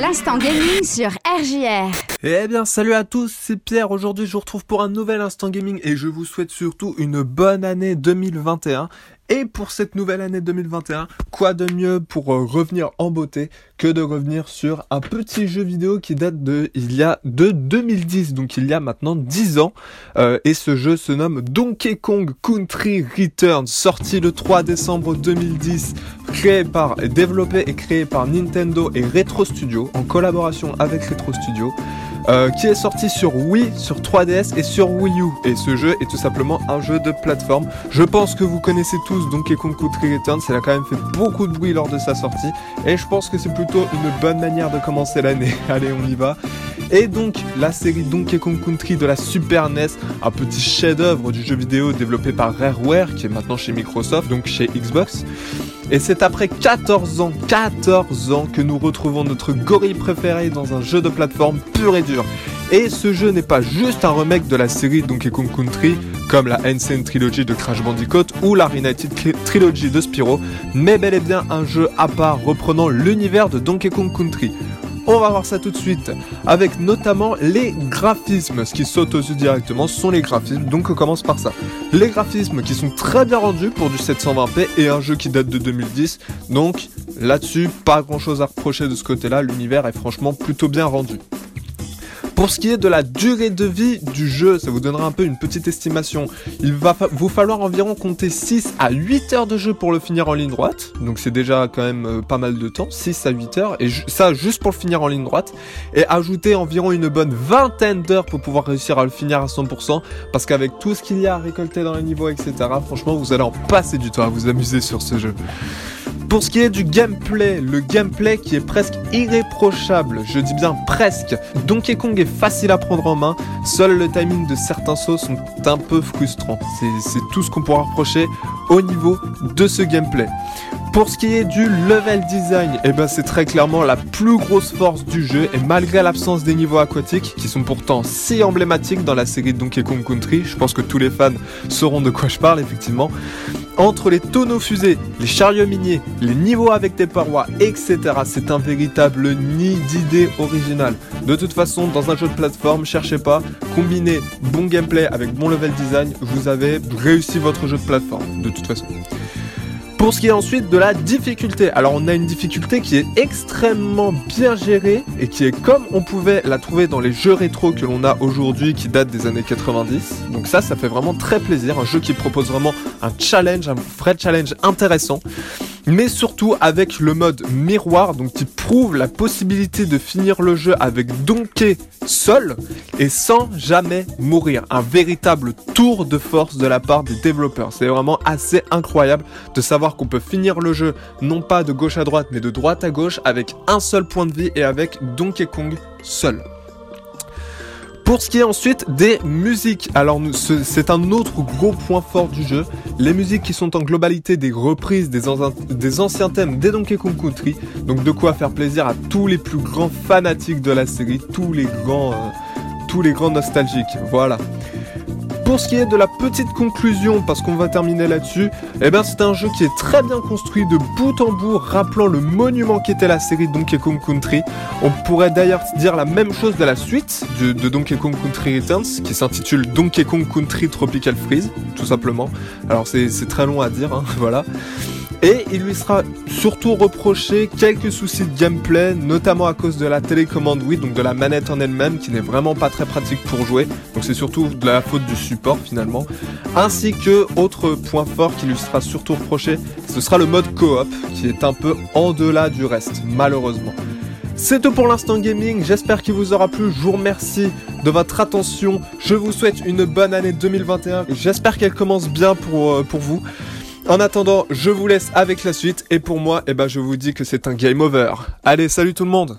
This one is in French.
L'instant gaming sur RJR. Eh bien, salut à tous, c'est Pierre. Aujourd'hui, je vous retrouve pour un nouvel instant gaming et je vous souhaite surtout une bonne année 2021. Et pour cette nouvelle année 2021, quoi de mieux pour euh, revenir en beauté que de revenir sur un petit jeu vidéo qui date de il y a de 2010, donc il y a maintenant 10 ans. Euh, et ce jeu se nomme Donkey Kong Country Returns, sorti le 3 décembre 2010, créé par, développé et créé par Nintendo et Retro Studio en collaboration avec Retro Studio. Euh, qui est sorti sur Wii, sur 3DS et sur Wii U. Et ce jeu est tout simplement un jeu de plateforme. Je pense que vous connaissez tous Donkey Kong Country Returns, il a quand même fait beaucoup de bruit lors de sa sortie. Et je pense que c'est plutôt une bonne manière de commencer l'année. Allez, on y va. Et donc, la série Donkey Kong Country de la Super NES, un petit chef-d'œuvre du jeu vidéo développé par Rareware, qui est maintenant chez Microsoft, donc chez Xbox. Et c'est après 14 ans, 14 ans que nous retrouvons notre gorille préféré dans un jeu de plateforme pur et dur. Et ce jeu n'est pas juste un remake de la série Donkey Kong Country, comme la Insane Trilogy de Crash Bandicoot ou la Reunited Trilogy de Spyro, mais bel et bien un jeu à part reprenant l'univers de Donkey Kong Country. On va voir ça tout de suite avec notamment les graphismes. Ce qui saute aux yeux directement sont les graphismes, donc on commence par ça. Les graphismes qui sont très bien rendus pour du 720p et un jeu qui date de 2010. Donc là-dessus, pas grand chose à reprocher de ce côté-là. L'univers est franchement plutôt bien rendu. Pour ce qui est de la durée de vie du jeu, ça vous donnera un peu une petite estimation. Il va vous falloir environ compter 6 à 8 heures de jeu pour le finir en ligne droite. Donc c'est déjà quand même euh, pas mal de temps, 6 à 8 heures. Et ça juste pour le finir en ligne droite. Et ajouter environ une bonne vingtaine d'heures pour pouvoir réussir à le finir à 100%. Parce qu'avec tout ce qu'il y a à récolter dans les niveaux, etc., franchement, vous allez en passer du temps à vous amuser sur ce jeu. Pour ce qui est du gameplay, le gameplay qui est presque irréprochable, je dis bien presque. Donkey Kong est facile à prendre en main, seul le timing de certains sauts sont un peu frustrants. C'est tout ce qu'on pourra reprocher au niveau de ce gameplay. Pour ce qui est du level design, eh ben c'est très clairement la plus grosse force du jeu et malgré l'absence des niveaux aquatiques qui sont pourtant si emblématiques dans la série Donkey Kong Country, je pense que tous les fans sauront de quoi je parle effectivement. Entre les tonneaux fusées, les chariots miniers, les niveaux avec des parois, etc. C'est un véritable nid d'idées originales. De toute façon, dans un jeu de plateforme, cherchez pas, combinez bon gameplay avec bon level design, vous avez réussi votre jeu de plateforme, de toute façon. Pour ce qui est ensuite de la difficulté, alors on a une difficulté qui est extrêmement bien gérée et qui est comme on pouvait la trouver dans les jeux rétro que l'on a aujourd'hui qui datent des années 90. Donc ça, ça fait vraiment très plaisir, un jeu qui propose vraiment un challenge, un vrai challenge intéressant mais surtout avec le mode miroir, donc qui prouve la possibilité de finir le jeu avec Donkey seul et sans jamais mourir. Un véritable tour de force de la part des développeurs. C'est vraiment assez incroyable de savoir qu'on peut finir le jeu non pas de gauche à droite mais de droite à gauche avec un seul point de vie et avec Donkey Kong seul. Pour ce qui est ensuite des musiques, alors c'est un autre gros point fort du jeu. Les musiques qui sont en globalité des reprises des, anciens thèmes des Donkey Kong Country. Donc de quoi faire plaisir à tous les plus grands fanatiques de la série, tous les grands, euh, tous les grands nostalgiques. Voilà. Pour ce qui est de la petite conclusion, parce qu'on va terminer là-dessus, eh ben c'est un jeu qui est très bien construit de bout en bout, rappelant le monument qui était la série Donkey Kong Country. On pourrait d'ailleurs dire la même chose de la suite de, de Donkey Kong Country Returns, qui s'intitule Donkey Kong Country Tropical Freeze, tout simplement. Alors c'est très long à dire, hein, voilà. Et il lui sera surtout reproché quelques soucis de gameplay, notamment à cause de la télécommande Wii, donc de la manette en elle-même, qui n'est vraiment pas très pratique pour jouer. Donc c'est surtout de la faute du support finalement. Ainsi que, autre point fort qui lui sera surtout reproché, ce sera le mode coop, qui est un peu en delà du reste, malheureusement. C'est tout pour l'instant gaming, j'espère qu'il vous aura plu, je vous remercie de votre attention, je vous souhaite une bonne année 2021, j'espère qu'elle commence bien pour, euh, pour vous. En attendant, je vous laisse avec la suite et pour moi, eh ben, je vous dis que c'est un game over. Allez, salut tout le monde